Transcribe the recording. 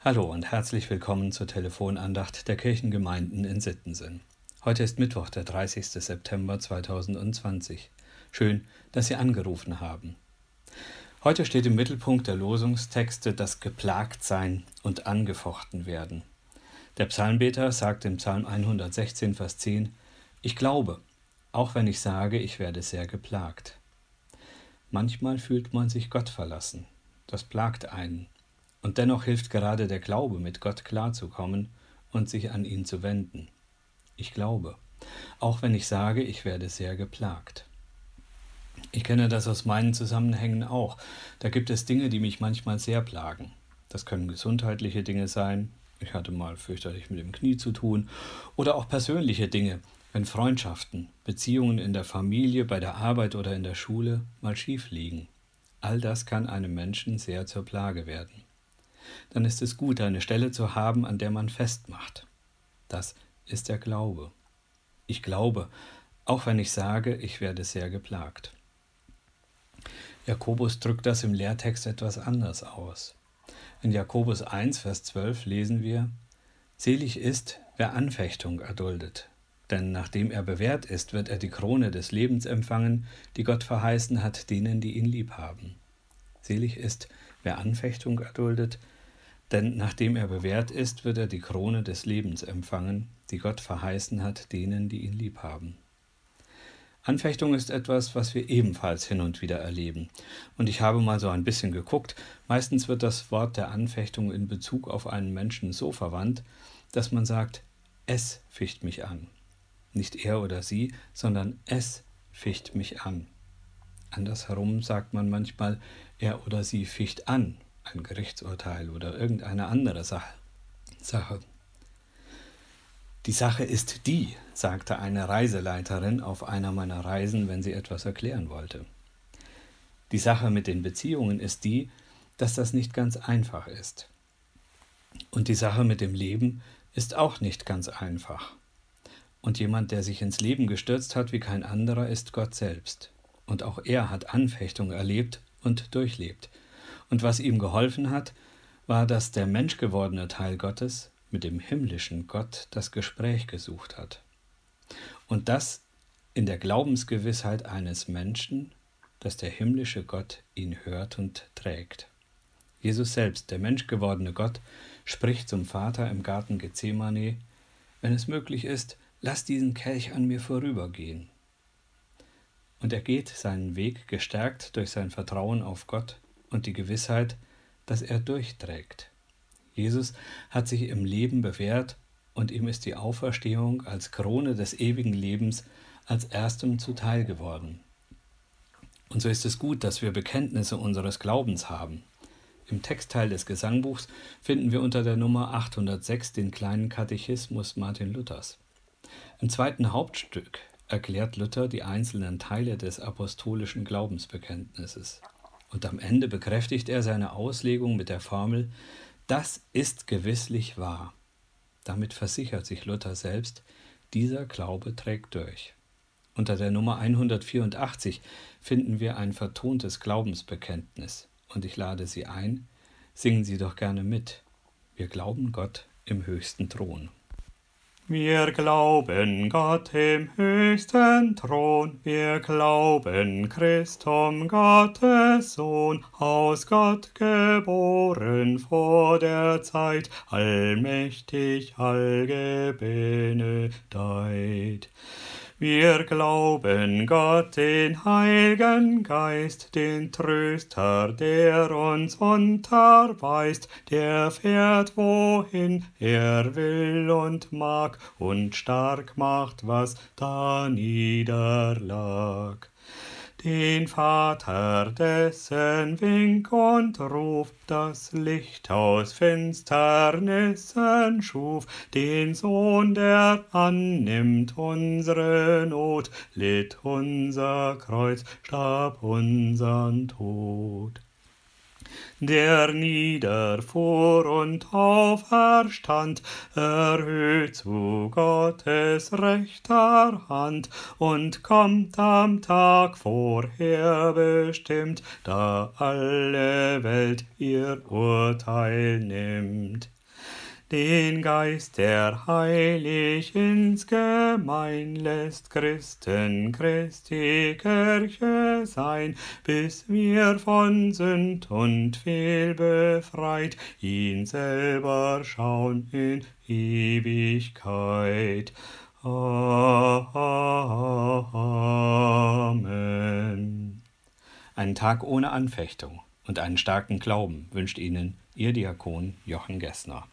Hallo und herzlich willkommen zur Telefonandacht der Kirchengemeinden in Sittensen. Heute ist Mittwoch, der 30. September 2020. Schön, dass Sie angerufen haben. Heute steht im Mittelpunkt der Losungstexte das Geplagtsein und angefochten werden. Der Psalmbeter sagt im Psalm 116, Vers 10, Ich glaube, auch wenn ich sage, ich werde sehr geplagt. Manchmal fühlt man sich Gott verlassen. Das plagt einen. Und dennoch hilft gerade der Glaube, mit Gott klarzukommen und sich an ihn zu wenden. Ich glaube, auch wenn ich sage, ich werde sehr geplagt. Ich kenne das aus meinen Zusammenhängen auch. Da gibt es Dinge, die mich manchmal sehr plagen. Das können gesundheitliche Dinge sein, ich hatte mal fürchterlich mit dem Knie zu tun, oder auch persönliche Dinge, wenn Freundschaften, Beziehungen in der Familie, bei der Arbeit oder in der Schule mal schief liegen. All das kann einem Menschen sehr zur Plage werden dann ist es gut, eine Stelle zu haben, an der man festmacht. Das ist der Glaube. Ich glaube, auch wenn ich sage, ich werde sehr geplagt. Jakobus drückt das im Lehrtext etwas anders aus. In Jakobus 1, Vers 12 lesen wir, Selig ist, wer Anfechtung erduldet, denn nachdem er bewährt ist, wird er die Krone des Lebens empfangen, die Gott verheißen hat denen, die ihn lieb haben. Selig ist, wer Anfechtung erduldet, denn nachdem er bewährt ist, wird er die Krone des Lebens empfangen, die Gott verheißen hat denen, die ihn lieb haben. Anfechtung ist etwas, was wir ebenfalls hin und wieder erleben. Und ich habe mal so ein bisschen geguckt. Meistens wird das Wort der Anfechtung in Bezug auf einen Menschen so verwandt, dass man sagt, es ficht mich an. Nicht er oder sie, sondern es ficht mich an. Andersherum sagt man manchmal, er oder sie ficht an ein Gerichtsurteil oder irgendeine andere Sache. Die Sache ist die, sagte eine Reiseleiterin auf einer meiner Reisen, wenn sie etwas erklären wollte. Die Sache mit den Beziehungen ist die, dass das nicht ganz einfach ist. Und die Sache mit dem Leben ist auch nicht ganz einfach. Und jemand, der sich ins Leben gestürzt hat wie kein anderer, ist Gott selbst. Und auch er hat Anfechtung erlebt und durchlebt. Und was ihm geholfen hat, war, dass der menschgewordene Teil Gottes mit dem himmlischen Gott das Gespräch gesucht hat. Und das in der Glaubensgewissheit eines Menschen, dass der himmlische Gott ihn hört und trägt. Jesus selbst, der menschgewordene Gott, spricht zum Vater im Garten Gethsemane, wenn es möglich ist, lass diesen Kelch an mir vorübergehen. Und er geht seinen Weg gestärkt durch sein Vertrauen auf Gott und die Gewissheit, dass er durchträgt. Jesus hat sich im Leben bewährt und ihm ist die Auferstehung als Krone des ewigen Lebens als erstem zuteil geworden. Und so ist es gut, dass wir Bekenntnisse unseres Glaubens haben. Im Textteil des Gesangbuchs finden wir unter der Nummer 806 den kleinen Katechismus Martin Luthers. Im zweiten Hauptstück erklärt Luther die einzelnen Teile des apostolischen Glaubensbekenntnisses. Und am Ende bekräftigt er seine Auslegung mit der Formel, das ist gewisslich wahr. Damit versichert sich Luther selbst, dieser Glaube trägt durch. Unter der Nummer 184 finden wir ein vertontes Glaubensbekenntnis und ich lade Sie ein, singen Sie doch gerne mit. Wir glauben Gott im höchsten Thron. Wir glauben Gott im höchsten Thron, wir glauben Christum Gottes Sohn, aus Gott geboren vor der Zeit, allmächtig, allgebenedeit. Wir glauben Gott, den Heiligen Geist, den Tröster, der uns unterweist, der fährt, wohin er will und mag und stark macht, was da niederlag den Vater, dessen Wink und Ruf das Licht aus Finsternissen schuf, den Sohn, der annimmt unsere Not, litt unser Kreuz, starb unsern Tod. Der niederfuhr und auferstand, erhöht zu Gottes rechter Hand und kommt am Tag vorherbestimmt, da alle Welt ihr Urteil nimmt den Geist, der heilig ins Gemein lässt, Christen, Christi Kirche sein, bis wir von Sünd und Fehl befreit, ihn selber schauen in Ewigkeit. Amen. Einen Tag ohne Anfechtung und einen starken Glauben wünscht Ihnen Ihr Diakon Jochen Gessner.